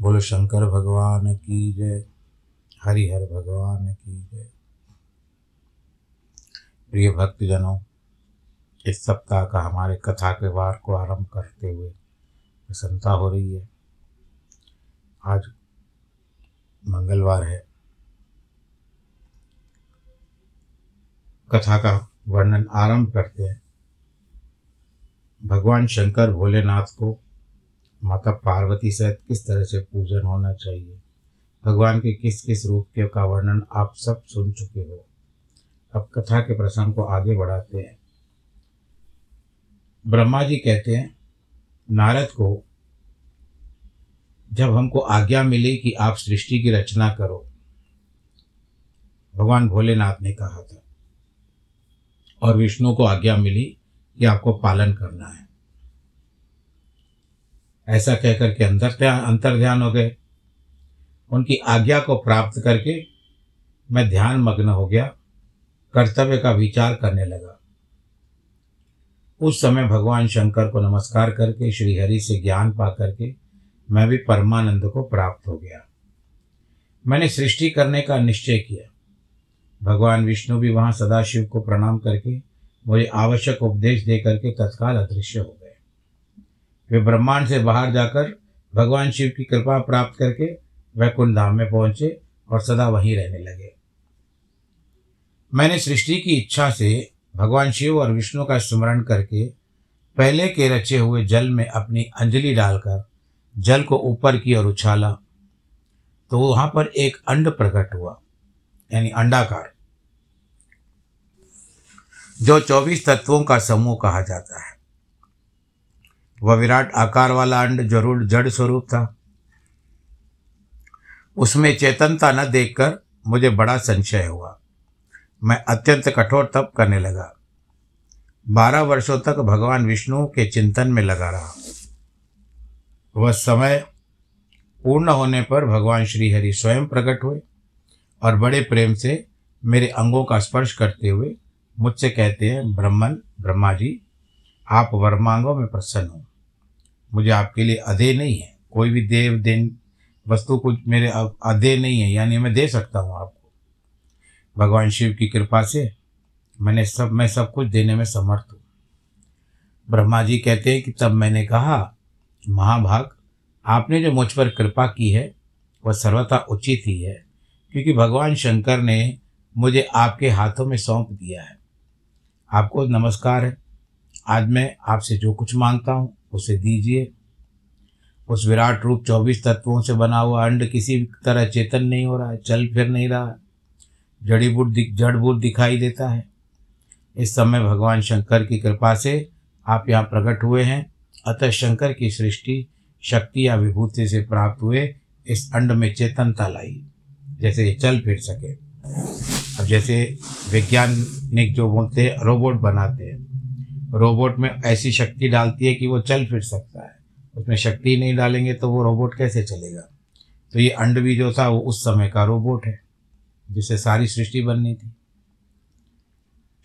बोलो, शंकर भगवान की जय, हरिहर भगवान की जय। प्रिय भक्तजनों, इस सप्ताह का हमारे कथा के वार को आरंभ करते हुए प्रसन्नता हो रही है। आज मंगलवार है। कथा का वर्णन आरंभ करते हैं। भगवान शंकर भोलेनाथ को माता पार्वती सहित किस तरह से पूजन होना चाहिए? भगवान के किस किस रूप के का वर्णन आप सब सुन चुके हो? अब कथा के प्रसंग को आगे बढ़ाते हैं। ब्रह्मा जी कहते हैं, नारद को, जब हमको आज्ञा मिली कि आप सृष्टि की रचना करो, भगवान भोलेनाथ ने कहा था, और विष्णु को आज्ञा मिली कि आपको पालन करना है। ऐसा कहकर के अंदर ध्यान, अंतर ध्यान हो गए। उनकी आज्ञा को प्राप्त करके मैं ध्यान मग्न हो गया, कर्तव्य का विचार करने लगा। उस समय भगवान शंकर को नमस्कार करके, श्री हरि से ज्ञान पा करके मैं भी परमानंद को प्राप्त हो गया। मैंने सृष्टि करने का निश्चय किया। भगवान विष्णु भी वहाँ सदाशिव को प्रणाम करके मुझे आवश्यक उपदेश दे करके तत्काल अदृश्य हो वे ब्रह्मांड से बाहर जाकर भगवान शिव की कृपा प्राप्त करके वैकुंठ धाम में पहुँचे और सदा वहीं रहने लगे। मैंने सृष्टि की इच्छा से भगवान शिव और विष्णु का स्मरण करके पहले के रचे हुए जल में अपनी अंजलि डालकर जल को ऊपर की ओर उछाला तो वहाँ पर एक अंड प्रकट हुआ, यानी अंडाकार, जो चौबीस तत्वों का समूह कहा जाता है। वह विराट आकार वाला अंड ज़रूर जड़ स्वरूप था। उसमें चेतनता न देखकर मुझे बड़ा संशय हुआ। मैं अत्यंत कठोर तप करने लगा। बारह वर्षों तक भगवान विष्णु के चिंतन में लगा रहा। वह समय पूर्ण होने पर भगवान श्री हरि स्वयं प्रकट हुए और बड़े प्रेम से मेरे अंगों का स्पर्श करते हुए मुझसे कहते हैं, ब्रह्मन, ब्रह्मा जी, आप वर्मांगों में प्रसन्न हो। मुझे आपके लिए अधे नहीं है। कोई भी देव, देन, वस्तु कुछ मेरे अधे नहीं है, यानी मैं दे सकता हूँ आपको। भगवान शिव की कृपा से मैंने सब, मैं सब कुछ देने में समर्थ हूँ। ब्रह्मा जी कहते हैं कि तब मैंने कहा, महाभाग, आपने जो मुझ पर कृपा की है, वह सर्वथा उचित ही है, क्योंकि भगवान शंकर ने मुझे आपके हाथों में सौंप दिया है। आपको नमस्कार है। आज मैं आपसे जो कुछ माँगता हूँ उसे दीजिए। उस विराट रूप चौबीस तत्वों से बना हुआ अंड किसी तरह चेतन नहीं हो रहा है, चल फिर नहीं रहा जड़ी बूट दिख, जड़ बूट दिखाई देता है। इस समय भगवान शंकर की कृपा से आप यहाँ प्रकट हुए हैं। अतः शंकर की सृष्टि शक्ति या विभूति से प्राप्त हुए इस अंड में चेतनता लाई, जैसे ये चल फिर सके। अब जैसे वैज्ञानिक जो बोलते हैं, रोबोट बनाते हैं। रोबोट में ऐसी शक्ति डालती है कि वो चल फिर सकता है। उसमें शक्ति नहीं डालेंगे तो वो रोबोट कैसे चलेगा? तो ये अंड भी जो था, वो उस समय का रोबोट है, जिसे सारी सृष्टि बननी थी।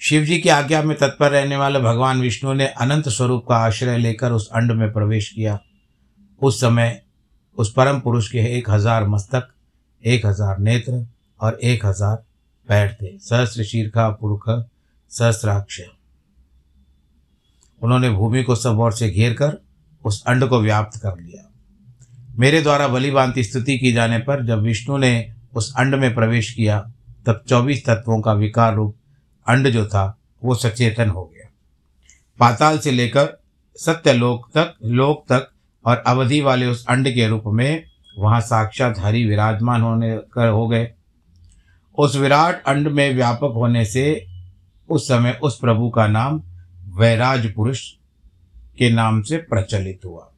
शिव जी की आज्ञा में तत्पर रहने वाले भगवान विष्णु ने अनंत स्वरूप का आश्रय लेकर उस अंड में प्रवेश किया। उस समय उस परम पुरुष के एक हज़ार मस्तक, एक हज़ार नेत्र और एक हज़ार पैर थे। सहस्र शीर्खा, पुरुख, सहस्राक्ष। उन्होंने भूमि को सब ओर से घेर कर उस अंड को व्याप्त कर लिया। मेरे द्वारा बलिभांति स्तुति की जाने पर जब विष्णु ने उस अंड में प्रवेश किया, तब चौबीस तत्वों का विकार रूप अंड जो था, वो सचेतन हो गया। पाताल से लेकर सत्यलोक तक, लोक तक और अवधि वाले उस अंड के रूप में वहाँ साक्षात हरि विराजमान होने कर हो गए। उस विराट अंड में व्यापक होने से उस समय उस प्रभु का नाम वैराज पुरुष के नाम से प्रचलित हुआ।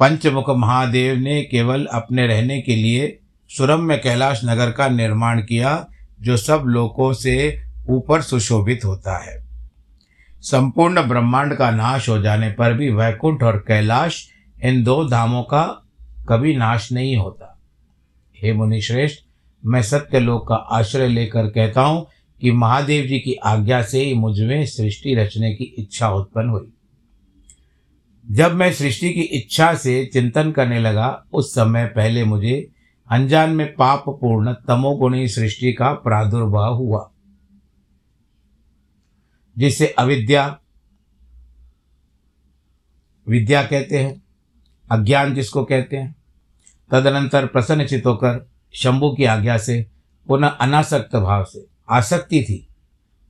पंचमुख महादेव ने केवल अपने रहने के लिए सुरम में कैलाश नगर का निर्माण किया, जो सब लोगों से ऊपर सुशोभित होता है। संपूर्ण ब्रह्मांड का नाश हो जाने पर भी वैकुंठ और कैलाश इन दो धामों का कभी नाश नहीं होता। हे मुनिश्रेष्ठ, मैं सत्य लोक का आश्रय लेकर कहता हूँ कि महादेव जी की आज्ञा से ही मुझमें सृष्टि रचने की इच्छा उत्पन्न हुई। जब मैं सृष्टि की इच्छा से चिंतन करने लगा, उस समय पहले मुझे अनजान में पाप पूर्ण तमोगुणी सृष्टि का प्रादुर्भाव हुआ, जिसे अविद्या, विद्या कहते हैं, अज्ञान जिसको कहते हैं। तदनंतर प्रसन्नचित होकर शंभु की आज्ञा से, पुनः अनासक्त भाव से आसक्ति थी,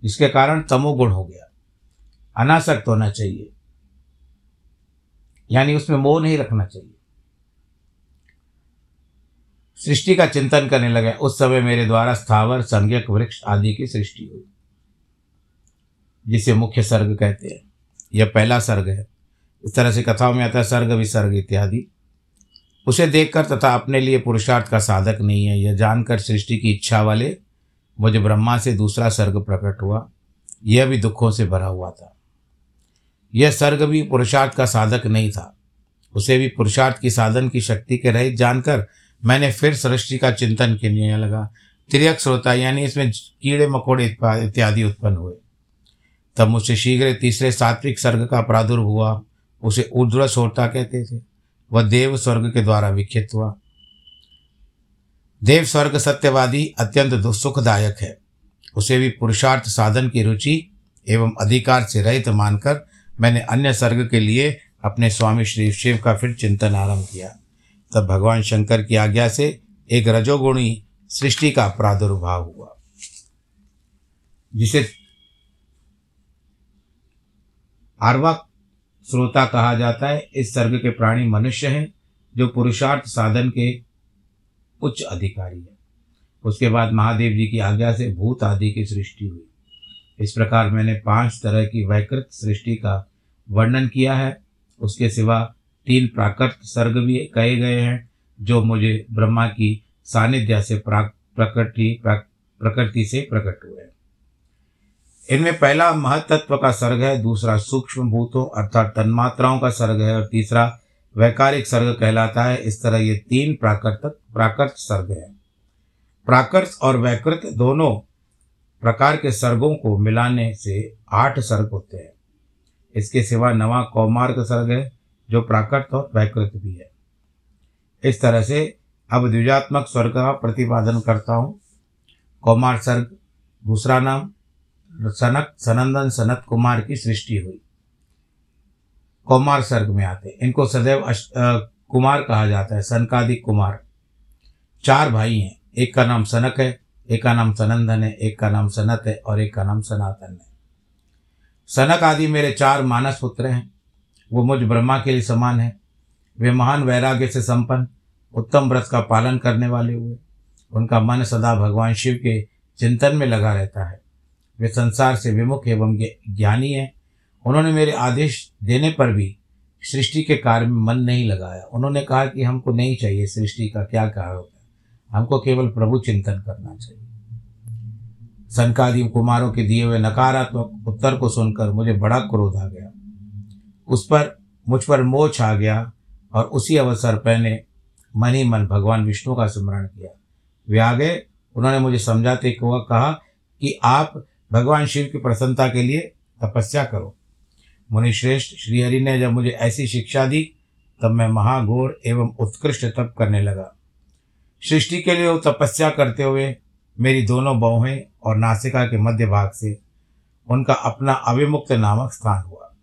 जिसके कारण तमोगुण हो गया। अनासक्त होना चाहिए। यानी उसमें मोह नहीं रखना चाहिए। सृष्टि का चिंतन करने लगे, उस समय मेरे द्वारा स्थावर, संज्ञक, वृक्ष आदि की सृष्टि हुई, जिसे मुख्य सर्ग कहते हैं। यह पहला सर्ग है। इस तरह से कथाओं में आता है, सर्ग विसर्ग इत्यादि। उसे देखकर तथा अपने लिए पुरुषार्थ का साधक नहीं है, यह जानकर सृष्टि की इच्छा वाले मुझे ब्रह्मा से दूसरा सर्ग प्रकट हुआ, यह भी दुखों से भरा हुआ था। यह सर्ग भी पुरुषार्थ का साधक नहीं था। उसे भी पुरुषार्थ की साधन की शक्ति के रहित जानकर मैंने फिर सृष्टि का चिंतन करने लगा। त्रियक श्रोता, यानी इसमें कीड़े मकोड़े इत्यादि उत्पन्न हुए। तब मुझसे शीघ्र तीसरे सात्विक सर्ग का प्रादुर्भ हुआ, उसे ऊर्ध्व श्रोता कहते थे। वह देव स्वर्ग के द्वारा विख्यात हुआ। देव स्वर्ग सत्यवादी अत्यंत सुखदायक है। उसे भी पुरुषार्थ साधन की रुचि एवं अधिकार से रहित मानकर मैंने अन्य स्वर्ग के लिए अपने स्वामी श्री शिव का फिर चिंतन आरंभ किया। तब भगवान शंकर की आज्ञा से एक रजोगुणी सृष्टि का प्रादुर्भाव हुआ। जिसे आरवा श्रोता कहा जाता है, इस सर्ग के प्राणी मनुष्य हैं जो पुरुषार्थ साधन के उच्च अधिकारी है। उसके बाद महादेव जी की आज्ञा से भूत आदि की सृष्टि हुई। इस प्रकार मैंने पाँच तरह की वैकृत सृष्टि का वर्णन किया है। उसके सिवा तीन प्राकृत सर्ग भी कहे गए हैं, जो मुझे ब्रह्मा की सानिध्य से प्रकृति प्रकृति से प्रकट हुए हैं। इनमें पहला महतत्व का सर्ग है, दूसरा सूक्ष्म भूतों अर्थात तन्मात्राओं का सर्ग है, और तीसरा वैकारिक सर्ग कहलाता है। इस तरह ये तीन प्राकृत प्राकृत सर्ग है। प्राकृत और वैकृत दोनों प्रकार के सर्गों को मिलाने से आठ सर्ग होते हैं। इसके सिवा नवा कौमार्ग सर्ग है, जो प्राकृत और वैकृत भी है। इस तरह से अब द्विजात्मक स्वर्ग का प्रतिपादन करता हूँ। कौमार सर्ग, दूसरा नाम, सनक, सनंदन सनत कुमार की सृष्टि हुई। कौमार सर्ग में आते इनको सदैव कुमार कहा जाता है सनकादिक कुमार। चार भाई हैं। एक का नाम सनक है, एक का नाम सनंदन है, एक का नाम सनत है और एक का नाम सनातन है। सनक आदि मेरे चार मानस पुत्र हैं। वो मुझ ब्रह्मा के लिए समान है। वे महान वैराग्य से संपन्न, उत्तम व्रत का पालन करने वाले हुए। उनका मन सदा भगवान शिव के चिंतन में लगा रहता है। वे संसार से विमुख एवं ज्ञानी हैं। उन्होंने मेरे आदेश देने पर भी सृष्टि के कार्य में मन नहीं लगाया। उन्होंने कहा कि हमको नहीं चाहिए सृष्टि का क्या कहा होता है। हमको केवल प्रभु चिंतन करना चाहिए। सनकादि कुमारों के दिए हुए नकारात्मक उत्तर को सुनकर मुझे बड़ा क्रोध आ गया। उस पर मुझ पर मोह छा गया और उसी अवसर पर मैंने मन ही मन भगवान विष्णु का स्मरण किया। वे आ गए। उन्होंने मुझे समझाते हुआ कहा कि आप भगवान शिव की प्रसन्नता के लिए तपस्या करो। मुनिश्रेष्ठ श्रीहरि ने जब मुझे ऐसी शिक्षा दी, तब मैं महाघोर एवं उत्कृष्ट तप करने लगा। सृष्टि के लिए तपस्या करते हुए मेरी दोनों बाहें और नासिका के मध्य भाग से उनका अपना अविमुक्त नामक स्थान हुआ।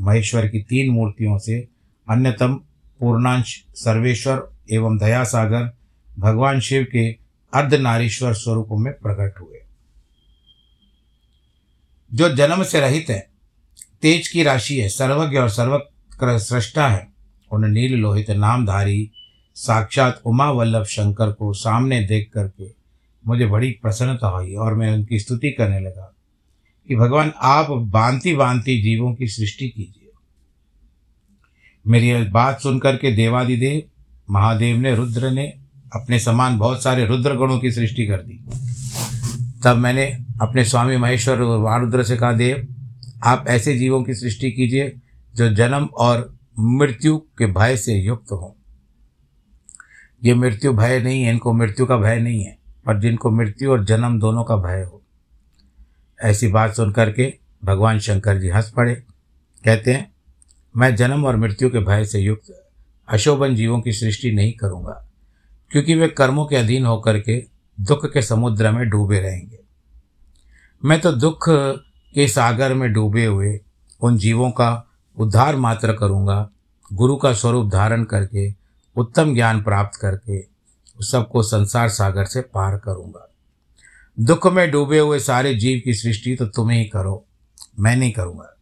महेश्वर की तीन मूर्तियों से अन्यतम पूर्णांश सर्वेश्वर एवं दयासागर भगवान शिव के अर्धनारीश्वर स्वरूपों में प्रकट हुए। जो जन्म से रहित है तेज की राशि है, सर्वज्ञ और सर्व सृष्टा है। उन नील लोहित नामधारी, साक्षात उमा वल्लभ शंकर को सामने देख करके मुझे बड़ी प्रसन्नता हुई और मैं उनकी स्तुति करने लगा कि भगवान, आप बांति बांति जीवों की सृष्टि कीजिए। मेरी बात सुनकर के देवादिदेव, महादेव ने, रुद्र ने अपने समान बहुत सारे रुद्र गणों की सृष्टि कर दी। तब मैंने अपने स्वामी महेश्वर महारुद्र से कहा, देव आप ऐसे जीवों की सृष्टि कीजिए जो जन्म और मृत्यु के भय से युक्त हों। ये मृत्यु भय नहीं है, इनको मृत्यु का भय नहीं है, पर जिनको मृत्यु और जन्म दोनों का भय हो। ऐसी बात सुन करके भगवान शंकर जी हंस पड़े। कहते हैं, मैं जन्म और मृत्यु के भय से युक्त अशोभन जीवों की सृष्टि नहीं करूँगा, क्योंकि वे कर्मों के अधीन होकर के दुख के समुद्र में डूबे रहेंगे। मैं तो दुख के सागर में डूबे हुए उन जीवों का उद्धार मात्र करूँगा। गुरु का स्वरूप धारण करके, उत्तम ज्ञान प्राप्त करके सबको संसार सागर से पार करूँगा। दुख में डूबे हुए सारे जीव की सृष्टि तो तुम्हें ही करो, मैं नहीं करूँगा।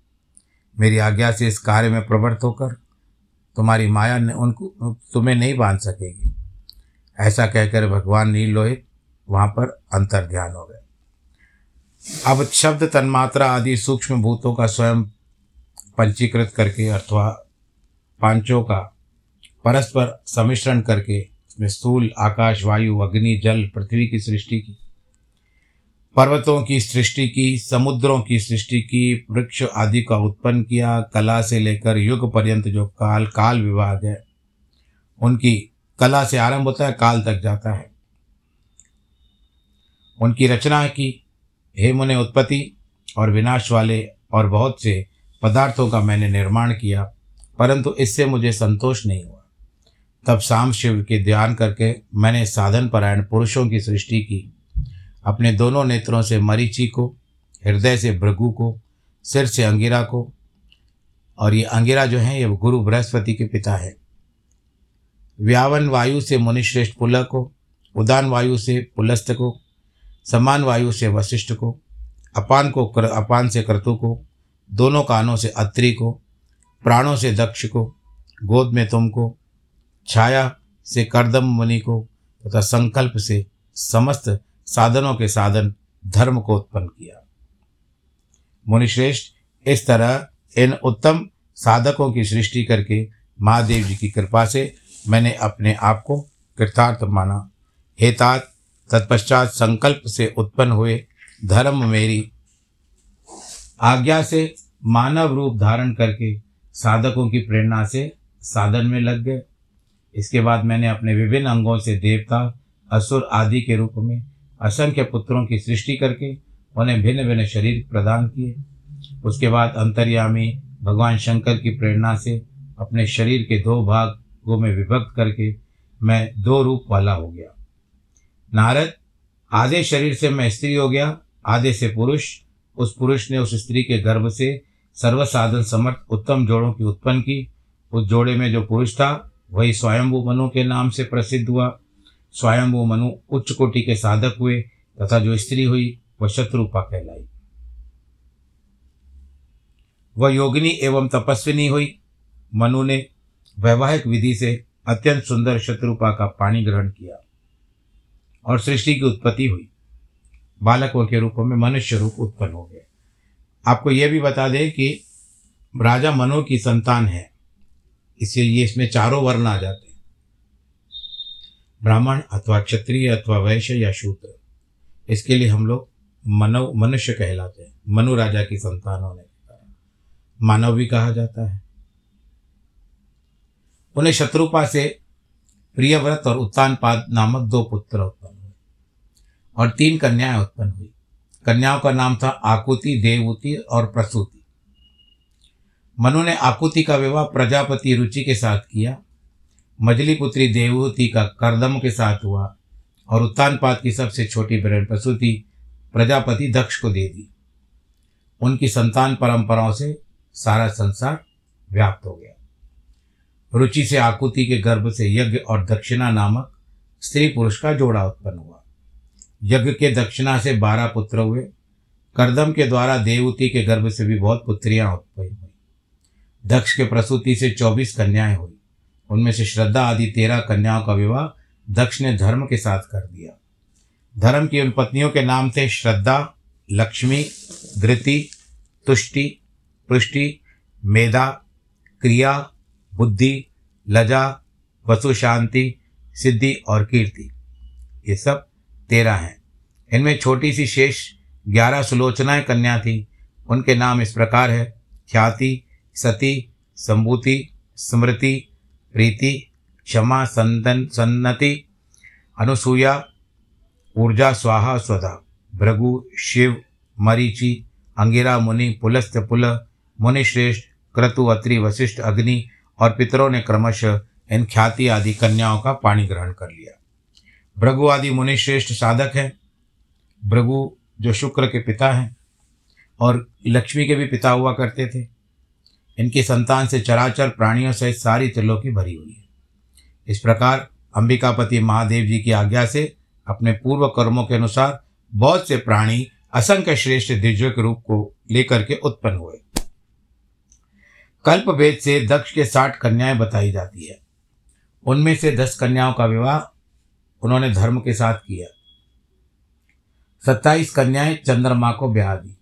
मेरी आज्ञा से इस कार्य में प्रवृत्त होकर तुम्हारी माया ने उनको, तुम्हें नहीं बाँध सकेगी। ऐसा कहकर भगवान नील लोहित वहाँ पर अंतर ध्यान हो गए। अब शब्द तन्मात्रा आदि सूक्ष्म भूतों का स्वयं पंचीकृत करके अथवा पाँचों का परस्पर सम्मिश्रण करके उसमें स्थूल आकाश, वायु, अग्नि, जल, पृथ्वी की सृष्टि की, पर्वतों की सृष्टि की, समुद्रों की सृष्टि की, वृक्ष आदि का उत्पन्न किया, कला से लेकर युग पर्यंत जो काल काल विभाग है, उनकी कला से आरंभ होता है, काल तक जाता है। उनकी रचना की हे मुने उत्पत्ति और विनाश वाले और बहुत से पदार्थों का मैंने निर्माण किया, परंतु इससे मुझे संतोष नहीं हुआ। तब शाम शिव के ध्यान करके मैंने साधन परायण पुरुषों की सृष्टि की। अपने दोनों नेत्रों से मरीचि को, हृदय से भृगु को, सिर से अंगिरा को, और ये अंगिरा जो है, ये गुरु बृहस्पति के पिता है। व्यावन वायु से मुनिश्रेष्ठ पुल को, उदान वायु से पुलस्त को समान वायु से वशिष्ठ को, अपान को कर, अपान से क्रतु को, दोनों कानों से अत्रि को, प्राणों से दक्ष को, गोद में तुमको छाया से करदम मुनि को, तथा संकल्प से समस्त साधनों के साधन धर्म को उत्पन्न किया। मुनिश्रेष्ठ, इस तरह इन उत्तम साधकों की सृष्टि करके महादेव जी की कृपा से मैंने अपने आप को कृतार्थ माना। हेतात तत्पश्चात संकल्प से उत्पन्न हुए धर्म मेरी आज्ञा से मानव रूप धारण करके साधकों की प्रेरणा से साधन में लग गए। इसके बाद मैंने अपने विभिन्न अंगों से देवता, असुर आदि के रूप में असंख्य पुत्रों की सृष्टि करके उन्हें भिन्न भिन्न शरीर प्रदान किए। उसके बाद अंतर्यामी भगवान शंकर की प्रेरणा से अपने शरीर के दो भागों में विभक्त करके मैं दो रूप वाला हो गया। नारद, आधे शरीर से मैं स्त्री हो गया, आधे से पुरुष। उस पुरुष ने उस स्त्री के गर्भ से सर्वसाधन समर्थ उत्तम जोड़ों की उत्पन्न की। उस जोड़े में जो पुरुष था, वही स्वयंभू मनु के नाम से प्रसिद्ध हुआ। स्वयंभू मनु उच्च कोटि के साधक हुए, तथा जो स्त्री हुई, वह शत्रुपा कहलाई। वह योगिनी एवं तपस्विनी हुई। मनु ने वैवाहिक विधि से अत्यंत सुंदर शत्रुपा का पाणी ग्रहण किया। और सृष्टि की उत्पत्ति हुई। बालकों के रूप में मनुष्य रूप उत्पन्न हो गए आपको यह भी बता दें कि राजा मनु की संतान है, इसीलिए इसमें चारों वर्ण आ जाते हैं। ब्राह्मण अथवा क्षत्रिय अथवा वैश्य या शूद्र, इसके लिए हम लोग मनो, मनुष्य कहलाते हैं। मनु राजा की संतान होने के कारण। मानव भी कहा जाता है। उन्हें शत्रुपा से प्रियव्रत और उत्तानपाद नामक दो पुत्र उत्पन्न और तीन कन्याएँ उत्पन्न हुई। कन्याओं का नाम था आकुति, देवूति और प्रसूति। मनु ने आकुति का विवाह प्रजापति रुचि के साथ किया। मजली पुत्री देवहूति का करदम के साथ हुआ और उत्तानपाद की सबसे छोटी बहन प्रसूति प्रजापति दक्ष को दे दी। उनकी संतान परंपराओं से सारा संसार व्याप्त हो गया। रुचि से आकुति के गर्भ से यज्ञ और दक्षिणा नामक स्त्री पुरुष का जोड़ा उत्पन्न हुआ। यज्ञ के दक्षिणा से बारह पुत्र हुए। करदम के द्वारा देवती के गर्भ से भी बहुत पुत्रियाँ उत्पन्न हुई। दक्ष के प्रसूति से चौबीस कन्याएँ हुई। उनमें से श्रद्धा आदि तेरह कन्याओं का विवाह दक्ष ने धर्म के साथ कर दिया। धर्म की उन पत्नियों के नाम थे श्रद्धा, लक्ष्मी, धृति, तुष्टि, पुष्टि, मेधा, क्रिया, बुद्धि, लजा, वसु शांति, सिद्धि और कीर्ति। ये सब तेरह हैं। इनमें छोटी सी शेष ग्यारह सुलोचनाएँ कन्या थी। उनके नाम इस प्रकार है, ख्याति, सती, संभूति, स्मृति, प्रीति, क्षमा संदन सन्नति, अनुसूया, ऊर्जा, स्वाहा, स्वधा, भृगु, शिव, मरीचि, अंगिरा, मुनि, पुलस्त, पुल, मुनिश्रेष्ठ, क्रतु, अत्रि, वशिष्ठ, अग्नि और पितरों ने क्रमशः इन ख्याति आदि कन्याओं का पाणी ग्रहण कर लिया। भृगु आदि मुनिश्रेष्ठ साधक हैं। भृगु जो शुक्र के पिता हैं और लक्ष्मी के भी पिता हुआ करते थे। इनकी संतान से चराचर प्राणियों सहित सारी त्रिलोकी भरी हुई है। इस प्रकार अंबिकापति महादेव जी की आज्ञा से अपने पूर्व कर्मों के अनुसार बहुत से प्राणी असंख्य श्रेष्ठ दिव्य के रूप को लेकर के उत्पन्न हुए। कल्प भेद से दक्ष के साठ कन्याएँ बताई जाती है। उनमें से दस कन्याओं का विवाह उन्होंने धर्म के साथ किया। सत्ताईस कन्याएँ चंद्रमा को ब्याह दी।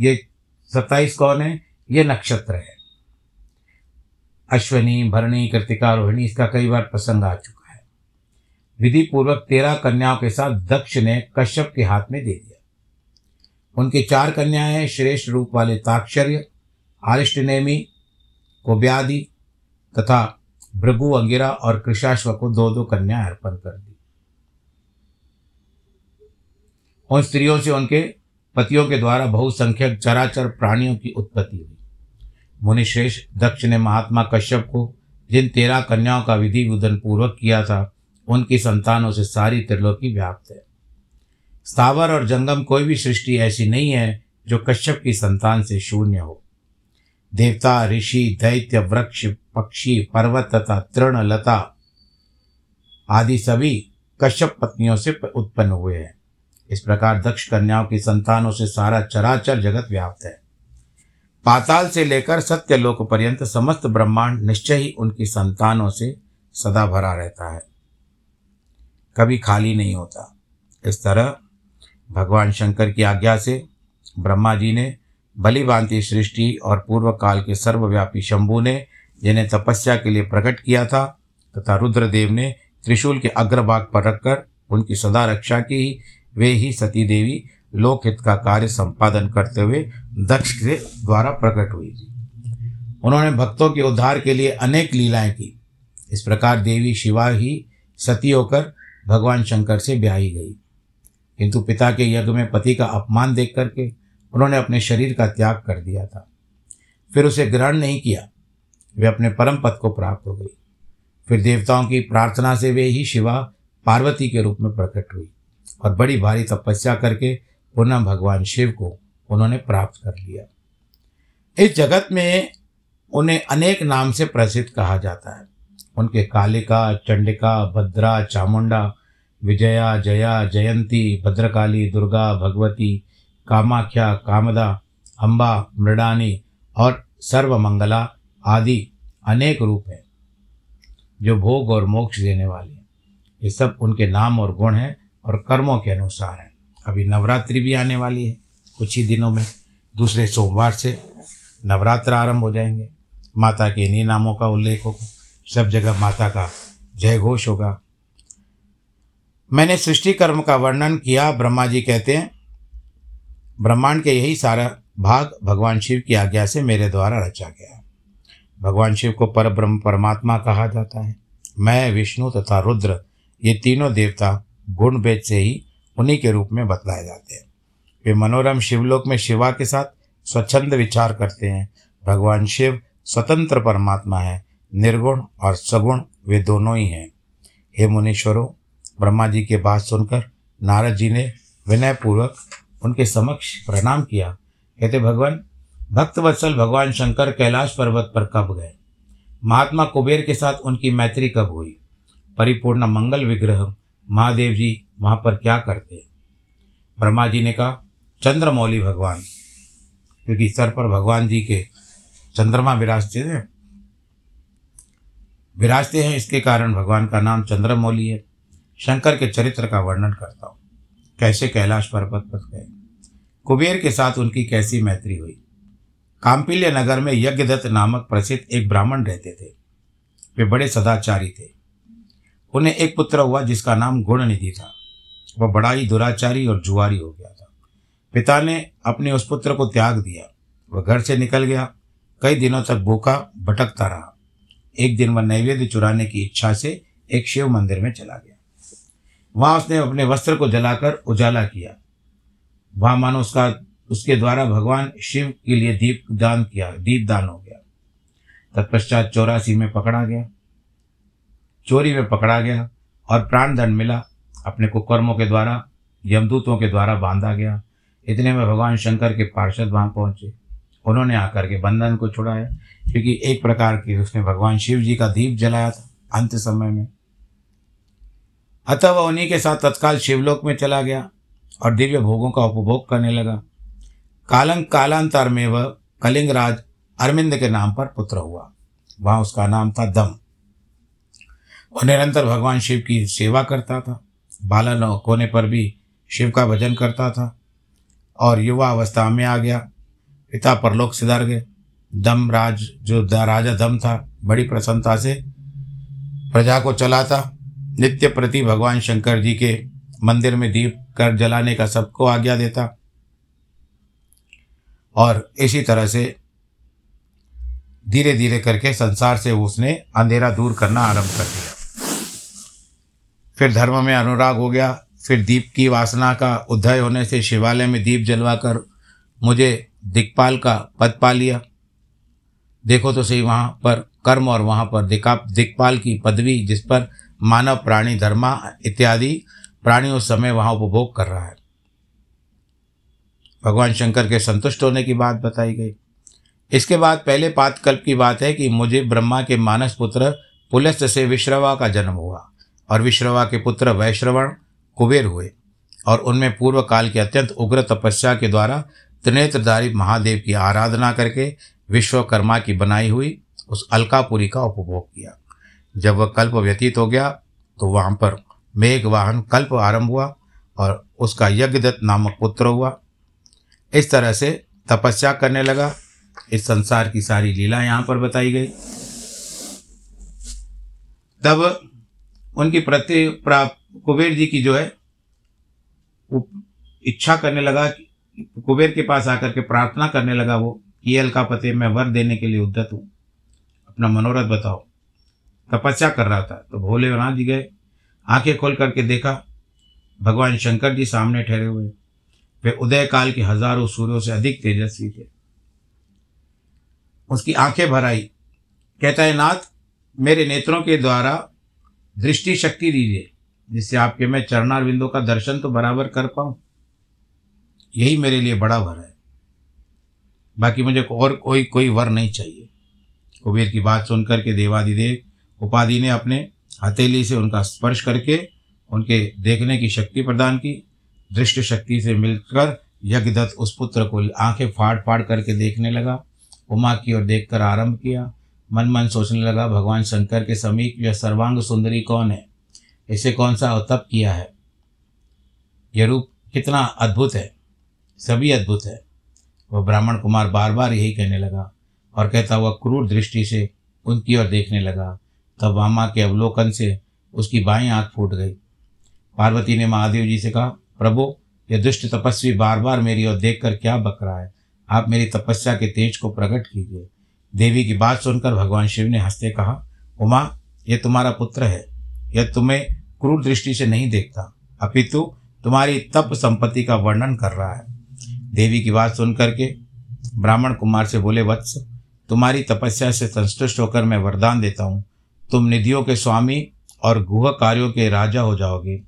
ये सत्ताईस कौन है? ये नक्षत्र है। अश्वनी, भरणी, कृतिका, रोहिणी, इसका कई बार प्रसंग आ चुका है। विधि पूर्वक तेरह कन्याओं के साथ दक्ष ने कश्यप के हाथ में दे दिया। उनकी चार कन्याएँ श्रेष्ठ रूप वाले ताक्षर्य, आरिष्टनेमी कोब्यादि तथा भृगु अंगिरा और कृषाश्व को दो दो कन्या अर्पण कर दी। उन स्त्रियों से उनके पतियों के द्वारा बहुसंख्यक चराचर प्राणियों की उत्पत्ति हुई। मुनिश्रेष दक्ष ने महात्मा कश्यप को जिन तेरह कन्याओं का विधि विधन पूर्वक किया था, उनकी संतानों से सारी त्रिलोकी व्याप्त है। स्थावर और जंगम कोई भी सृष्टि ऐसी नहीं है जो कश्यप की संतान से शून्य हो। देवता, ऋषि, दैत्य, वृक्ष, पक्षी, पर्वत तथा तृण, लता आदि सभी कश्यप पत्नियों से उत्पन्न हुए हैं। इस प्रकार दक्ष कन्याओं की संतानों से सारा चराचर जगत व्याप्त है। पाताल से लेकर सत्यलोक पर्यंत समस्त ब्रह्मांड निश्चय ही उनकी संतानों से सदा भरा रहता है। कभी खाली नहीं होता। इस तरह भगवान शंकर की आज्ञा से ब्रह्मा जी ने बलि भांति सृष्टि और पूर्व काल के सर्वव्यापी शंभु ने जिन्हें तपस्या के लिए प्रकट किया था तथा रुद्रदेव ने त्रिशूल के अग्रभाग पर रखकर उनकी सदा रक्षा की वे ही सती देवी लोकहित का कार्य संपादन करते हुए दक्ष के द्वारा प्रकट हुई थी। उन्होंने भक्तों के उद्धार के लिए अनेक लीलाएँ की। इस प्रकार देवी शिवा ही सती होकर भगवान शंकर से ब्याही गई। किंतु पिता के यज्ञ में पति का अपमान देख करके उन्होंने अपने शरीर का त्याग कर दिया था। फिर उसे ग्रहण नहीं किया। वे अपने परम पद को प्राप्त हो गई। फिर देवताओं की प्रार्थना से वे ही शिवा पार्वती के रूप में प्रकट हुई। और बड़ी भारी तपस्या करके पुनः भगवान शिव को उन्होंने प्राप्त कर लिया। इस जगत में उन्हें अनेक नाम से प्रसिद्ध कहा जाता है। उनके कालिका, चंडिका, भद्रा, चामुंडा, विजया, जया, जयंती, भद्रकाली, दुर्गा, भगवती, कामाख्या, कामदा अम्बा मृडानी और सर्वमंगला आदि अनेक रूप हैं, जो भोग और मोक्ष देने वाले हैं। ये सब उनके नाम और गुण हैं और कर्मों के अनुसार है। अभी नवरात्रि भी आने वाली है, कुछ ही दिनों में। दूसरे सोमवार से नवरात्र आरंभ हो जाएँगे। माता के इन्हीं नामों का उल्लेख होगा। सब जगह माता का जय घोष होगा। मैंने सृष्टि कर्म का वर्णन किया, ब्रह्मा जी कहते हैं, ब्रह्मांड के यही सारा भाग भगवान शिव की आज्ञा से मेरे द्वारा रचा गया भगवान शिव को पर ब्रह्म परमात्मा कहा जाता है। मैं, विष्णु तथा रुद्र, ये तीनों देवता गुण भेद से ही उन्हीं के रूप में बतलाए जाते हैं। वे मनोरम शिवलोक में शिवा के साथ स्वच्छंद विचार करते हैं। भगवान शिव स्वतंत्र परमात्मा है। निर्गुण और सगुण वे दोनों ही हैं। हे मुनीश्वरों, ब्रह्मा जी के बात सुनकर नारद जी ने विनयपूर्वक उनके समक्ष प्रणाम किया। कहते, भगवान भक्त वत्सल भगवान शंकर कैलाश पर्वत पर कब गए? महात्मा कुबेर के साथ उनकी मैत्री कब हुई? परिपूर्ण मंगल विग्रह महादेव जी वहाँ पर क्या करते ब्रह्मा जी ने कहा, चंद्रमौली भगवान। क्योंकि सर पर भगवान जी के चंद्रमा विराजते हैं। विराजते हैं इसके कारण भगवान का नाम चंद्रमौली है। शंकर के चरित्र का वर्णन करता हूँ। कैसे कैलाश पर्वत पर गए। कुबेर के साथ उनकी कैसी मैत्री हुई। काम्पिल्य नगर में यज्ञदत्त नामक प्रसिद्ध एक ब्राह्मण रहते थे। वे बड़े सदाचारी थे। उन्हें एक पुत्र हुआ जिसका नाम गुणनिधि था। वह बड़ा ही दुराचारी और जुआरी हो गया था। पिता ने अपने उस पुत्र को त्याग दिया। वह घर से निकल गया। कई दिनों तक भूखा, भटकता रहा। एक दिन वह नैवेद्य चुराने की इच्छा से एक शिव मंदिर में चला गया। वहाँ उसने अपने वस्त्र को जलाकर उजाला किया। वहाँ मानो उसका, उसके द्वारा भगवान शिव के लिए दीप दान किया दीप दान हो गया। तत्पश्चात चौरासी में पकड़ा गया। चोरी में पकड़ा गया और प्राण दंड मिला। अपने कुकर्मों के द्वारा, यमदूतों के द्वारा बांधा गया। इतने में भगवान शंकर के पार्षद वहाँ पहुँचे। उन्होंने आकर के बंधन को छुड़ाया, क्योंकि एक प्रकार की उसने भगवान शिव जी का दीप जलाया था अंत समय में। अतः वह उन्हीं के साथ तत्काल शिवलोक में चला गया और दिव्य भोगों का उपभोग करने लगा। कालंग कालांतर में वह कलिंगराज अरविंद के नाम पर पुत्र हुआ। वहाँ उसका नाम था दम। वह निरंतर भगवान शिव की सेवा करता था। बालन होने पर भी शिव का भजन करता था। और युवा अवस्था में आ गया। पिता परलोक सिधार गए। दम राज, जो राजा दम था, बड़ी प्रसन्नता से प्रजा को चलाता। नित्य प्रति भगवान शंकर जी के मंदिर में दीप कर जलाने का सबको आज्ञा देता। और इसी तरह से धीरे धीरे करके संसार से उसने अंधेरा दूर करना आरंभ कर दिया। फिर धर्म में अनुराग हो गया। फिर दीप की वासना का उदय होने से शिवालय में दीप जलवाकर मुझे दिक्पाल का पद पा लिया। देखो तो सही, वहाँ पर कर्म और वहाँ पर दिका, दिक्पाल की पदवी जिस पर मानव प्राणी, धर्मा इत्यादि प्राणी उस समय वहाँ उपभोग कर रहा है। भगवान शंकर के संतुष्ट होने की बात बताई गई। इसके बाद पहले पातकल्प की बात है कि मुझे ब्रह्मा के मानस पुत्र पुलस्त से विश्रवा का जन्म हुआ। और विश्रवा के पुत्र वैश्रवण कुबेर हुए और उनमें पूर्व काल की अत्यंत उग्र तपस्या के द्वारा त्रिनेत्रधारी महादेव की आराधना करके विश्वकर्मा की बनाई हुई उस अलकापुरी का उपभोग किया। जब वह कल्प व्यतीत हो गया तो वहाँ पर मेघ वाहन कल्प आरंभ हुआ और उसका यज्ञदत्त नामक पुत्र हुआ। इस तरह से तपस्या करने लगा। इस संसार की सारी लीला यहाँ पर बताई गई। तब उनकी प्रति कुबेर जी की जो है, वो इच्छा करने लगा कुबेर के पास आकर के प्रार्थना करने लगा वो कि अलका पते मैं वर देने के लिए उद्धत हूँ। अपना मनोरथ बताओ। तपस्या कर रहा था तो भोले नाथ जी गए, आँखें खोल करके देखा, भगवान शंकर जी सामने ठहरे हुए वे उदय काल के हज़ारों सूर्यों से अधिक तेजस्वी थे। उसकी आँखें भर आई। कहता है, नाथ, मेरे नेत्रों के द्वारा दृष्टि शक्ति दीजिए। जिससे आपके मैं चरणार बिंदु का दर्शन तो बराबर कर पाऊँ। यही मेरे लिए बड़ा वर है। बाकी मुझे और कोई कोई वर नहीं चाहिए। कुबेर की बात सुनकर के देवादिदेव उपाधि ने अपने हथेली से उनका स्पर्श करके उनके देखने की शक्ति प्रदान की। दृष्ट शक्ति से मिलकर यज्ञदत्त उस पुत्र को आँखें फाड़ फाड़ करके देखने लगा। उमा की ओर देखकर आरंभ किया। मन मन सोचने लगा, भगवान शंकर के समीप यह सर्वांग सुंदरी कौन है? इसे कौन सा अवतप किया है? यह रूप कितना अद्भुत है। सभी अद्भुत है। वह ब्राह्मण कुमार बार बार यही कहने लगा और कहता हुआ क्रूर दृष्टि से उनकी ओर देखने लगा। तब वामा के अवलोकन से उसकी बाएँ आँख फूट गई। पार्वती ने महादेव जी से कहा, प्रभु, यह दुष्ट तपस्वी बार बार मेरी ओर देख कर क्या बक रहा है आप मेरी तपस्या के तेज को प्रकट कीजिए। देवी की बात सुनकर भगवान शिव ने हँसते कहा, उमा यह तुम्हारा पुत्र है। यह तुम्हें क्रूर दृष्टि से नहीं देखता। अपितु, तुम्हारी तप संपत्ति का वर्णन कर रहा है। देवी की बात सुनकर के ब्राह्मण कुमार से बोले, वत्स, तुम्हारी तपस्या से संतुष्ट होकर मैं वरदान देता हूँ। तुम निधियों के स्वामी और गुह कार्यों के राजा हो जाओगे।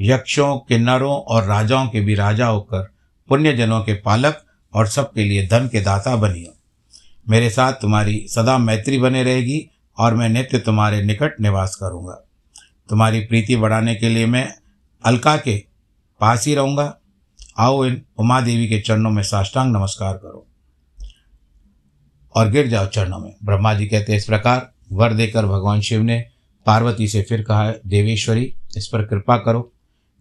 यक्षों, किन्नरों और राजाओं के भी राजा होकर पुण्यजनों के पालक और सबके लिए धन के दाता बनियो। मेरे साथ तुम्हारी सदा मैत्री बने रहेगी और मैं नित्य तुम्हारे निकट निवास करूँगा। तुम्हारी प्रीति बढ़ाने के लिए मैं अलका के पास ही रहूँगा। आओ इन उमा देवी के चरणों में साष्टांग नमस्कार करो। और गिर जाओ चरणों में। ब्रह्मा जी कहते इस प्रकार वर देकर भगवान शिव ने पार्वती से फिर कहा, देवेश्वरी, इस पर कृपा करो।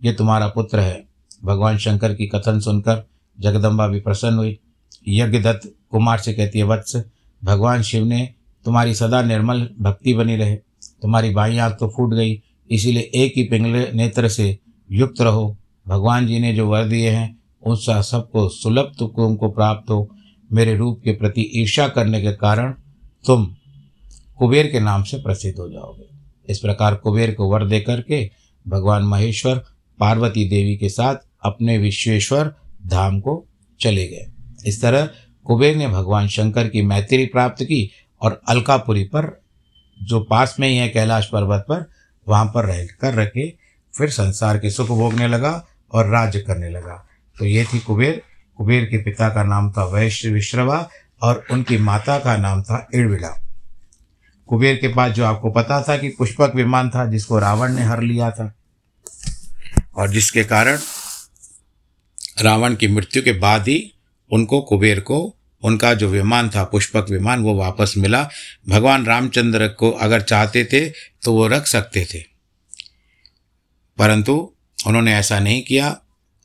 ये तुम्हारा पुत्र है। भगवान शंकर की कथन सुनकर जगदम्बा भी प्रसन्न हुई। यज्ञदत्त कुमार से कहती है, वत्स, भगवान शिव ने तुम्हारी सदा निर्मल भक्ति बनी रहे। तुम्हारी बाई आँख तो फूट गई, इसीलिए एक ही पिंगले नेत्र से युक्त रहो। भगवान जी ने जो वर दिए हैं उसका सबको सुलभ तुमको प्राप्त हो। मेरे रूप के प्रति ईर्षा करने के कारण तुम कुबेर के नाम से प्रसिद्ध हो जाओगे। इस प्रकार कुबेर को वर दे करके भगवान महेश्वर, पार्वती देवी के साथ अपने विश्वेश्वर धाम को चले गए। इस तरह कुबेर ने भगवान शंकर की मैत्री प्राप्त की और अलकापुरी पर, जो पास में ही है कैलाश पर्वत पर, वहाँ पर रह कर रखे, फिर संसार के सुख भोगने लगा और राज्य करने लगा। तो ये थी कुबेर। कुबेर के पिता का नाम था वैश्य विश्रवा और उनकी माता का नाम था इड़विला कुबेर के पास जो आपको पता था कि पुष्पक विमान था, जिसको रावण ने हर लिया था, और जिसके कारण रावण की मृत्यु के बाद ही उनको कुबेर को, उनका जो विमान था, पुष्पक विमान, वो वापस मिला। भगवान रामचंद्र को अगर चाहते थे तो वो रख सकते थे। परंतु उन्होंने ऐसा नहीं किया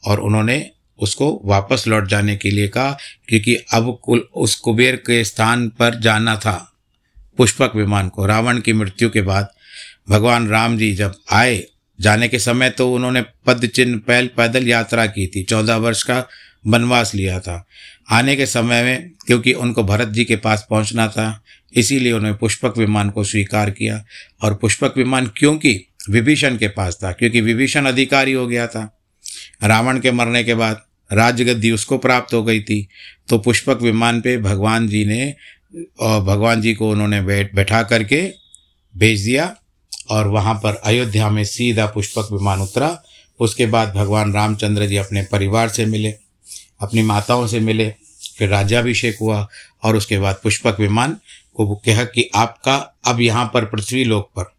और उन्होंने उसको वापस लौट जाने के लिए कहा, क्योंकि अब कुल, उस कुबेर के स्थान पर जाना था, पुष्पक विमान को। रावण की मृत्यु के बाद भगवान राम जी जब आए, जाने के समय तो उन्होंने पद चिन्ह पहल पैदल यात्रा की थी। चौदह वर्ष का वनवास लिया था। आने के समय में, क्योंकि उनको भरत जी के पास पहुँचना था, इसीलिए उन्होंने पुष्पक विमान को स्वीकार किया। और पुष्पक विमान क्योंकि विभीषण के पास था, क्योंकि विभीषण अधिकारी हो गया था। रावण के मरने के बाद राजगद्दी उसको प्राप्त हो गई थी। तो पुष्पक विमान पे भगवान जी ने, और भगवान जी को उन्होंने बैठ, बैठा करके भेज दिया, और वहाँ पर अयोध्या में सीधा पुष्पक विमान उतरा। उसके बाद भगवान रामचंद्र जी अपने परिवार से मिले। अपनी माताओं से मिले, फिर राज्याभिषेक हुआ और उसके बाद पुष्पक विमान को कहा कि आपका अब यहाँ पर पृथ्वी लोक पर।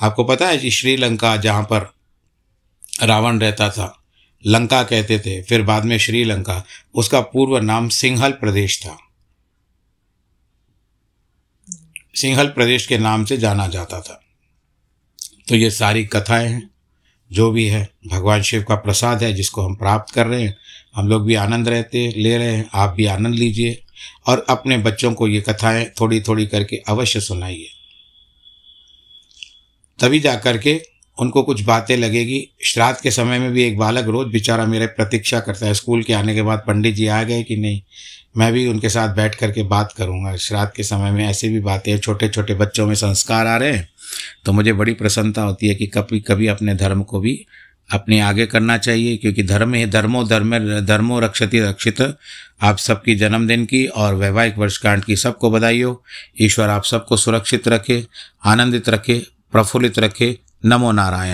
आपको पता है जी श्रीलंका जहाँ पर रावण रहता था, लंका कहते थे, फिर बाद में श्रीलंका, उसका पूर्व नाम सिंहल प्रदेश था। सिंहल प्रदेश के नाम से जाना जाता था। तो ये सारी कथाएँ हैं, जो भी है, भगवान शिव का प्रसाद है जिसको हम प्राप्त कर रहे हैं। हम लोग भी आनंद रहते, ले रहे हैं, आप भी आनंद लीजिए और अपने बच्चों को ये कथाएँ थोड़ी थोड़ी करके अवश्य सुनाइए। तभी जा कर के उनको कुछ बातें लगेगी। श्राद्ध के समय में भी एक बालक रोज बेचारा मेरे प्रतीक्षा करता है, स्कूल के आने के बाद पंडित जी आ गए कि नहीं? मैं भी उनके साथ बैठ करके बात करूँगा। श्राद्ध के समय में ऐसी भी बातें छोटे छोटे बच्चों में संस्कार आ रहे हैं तो मुझे बड़ी प्रसन्नता होती है कि कभी कभी अपने धर्म को भी अपने आगे करना चाहिए, क्योंकि धर्म ही, धर्मो धर्म, धर्मो रक्षति रक्षित। आप सबकी जन्मदिन की और वैवाहिक वर्षकांड की सबको बधाई हो ईश्वर आप सबको सुरक्षित रखे, आनंदित रखे, प्रफुल्लित रखे। नमो नारायण।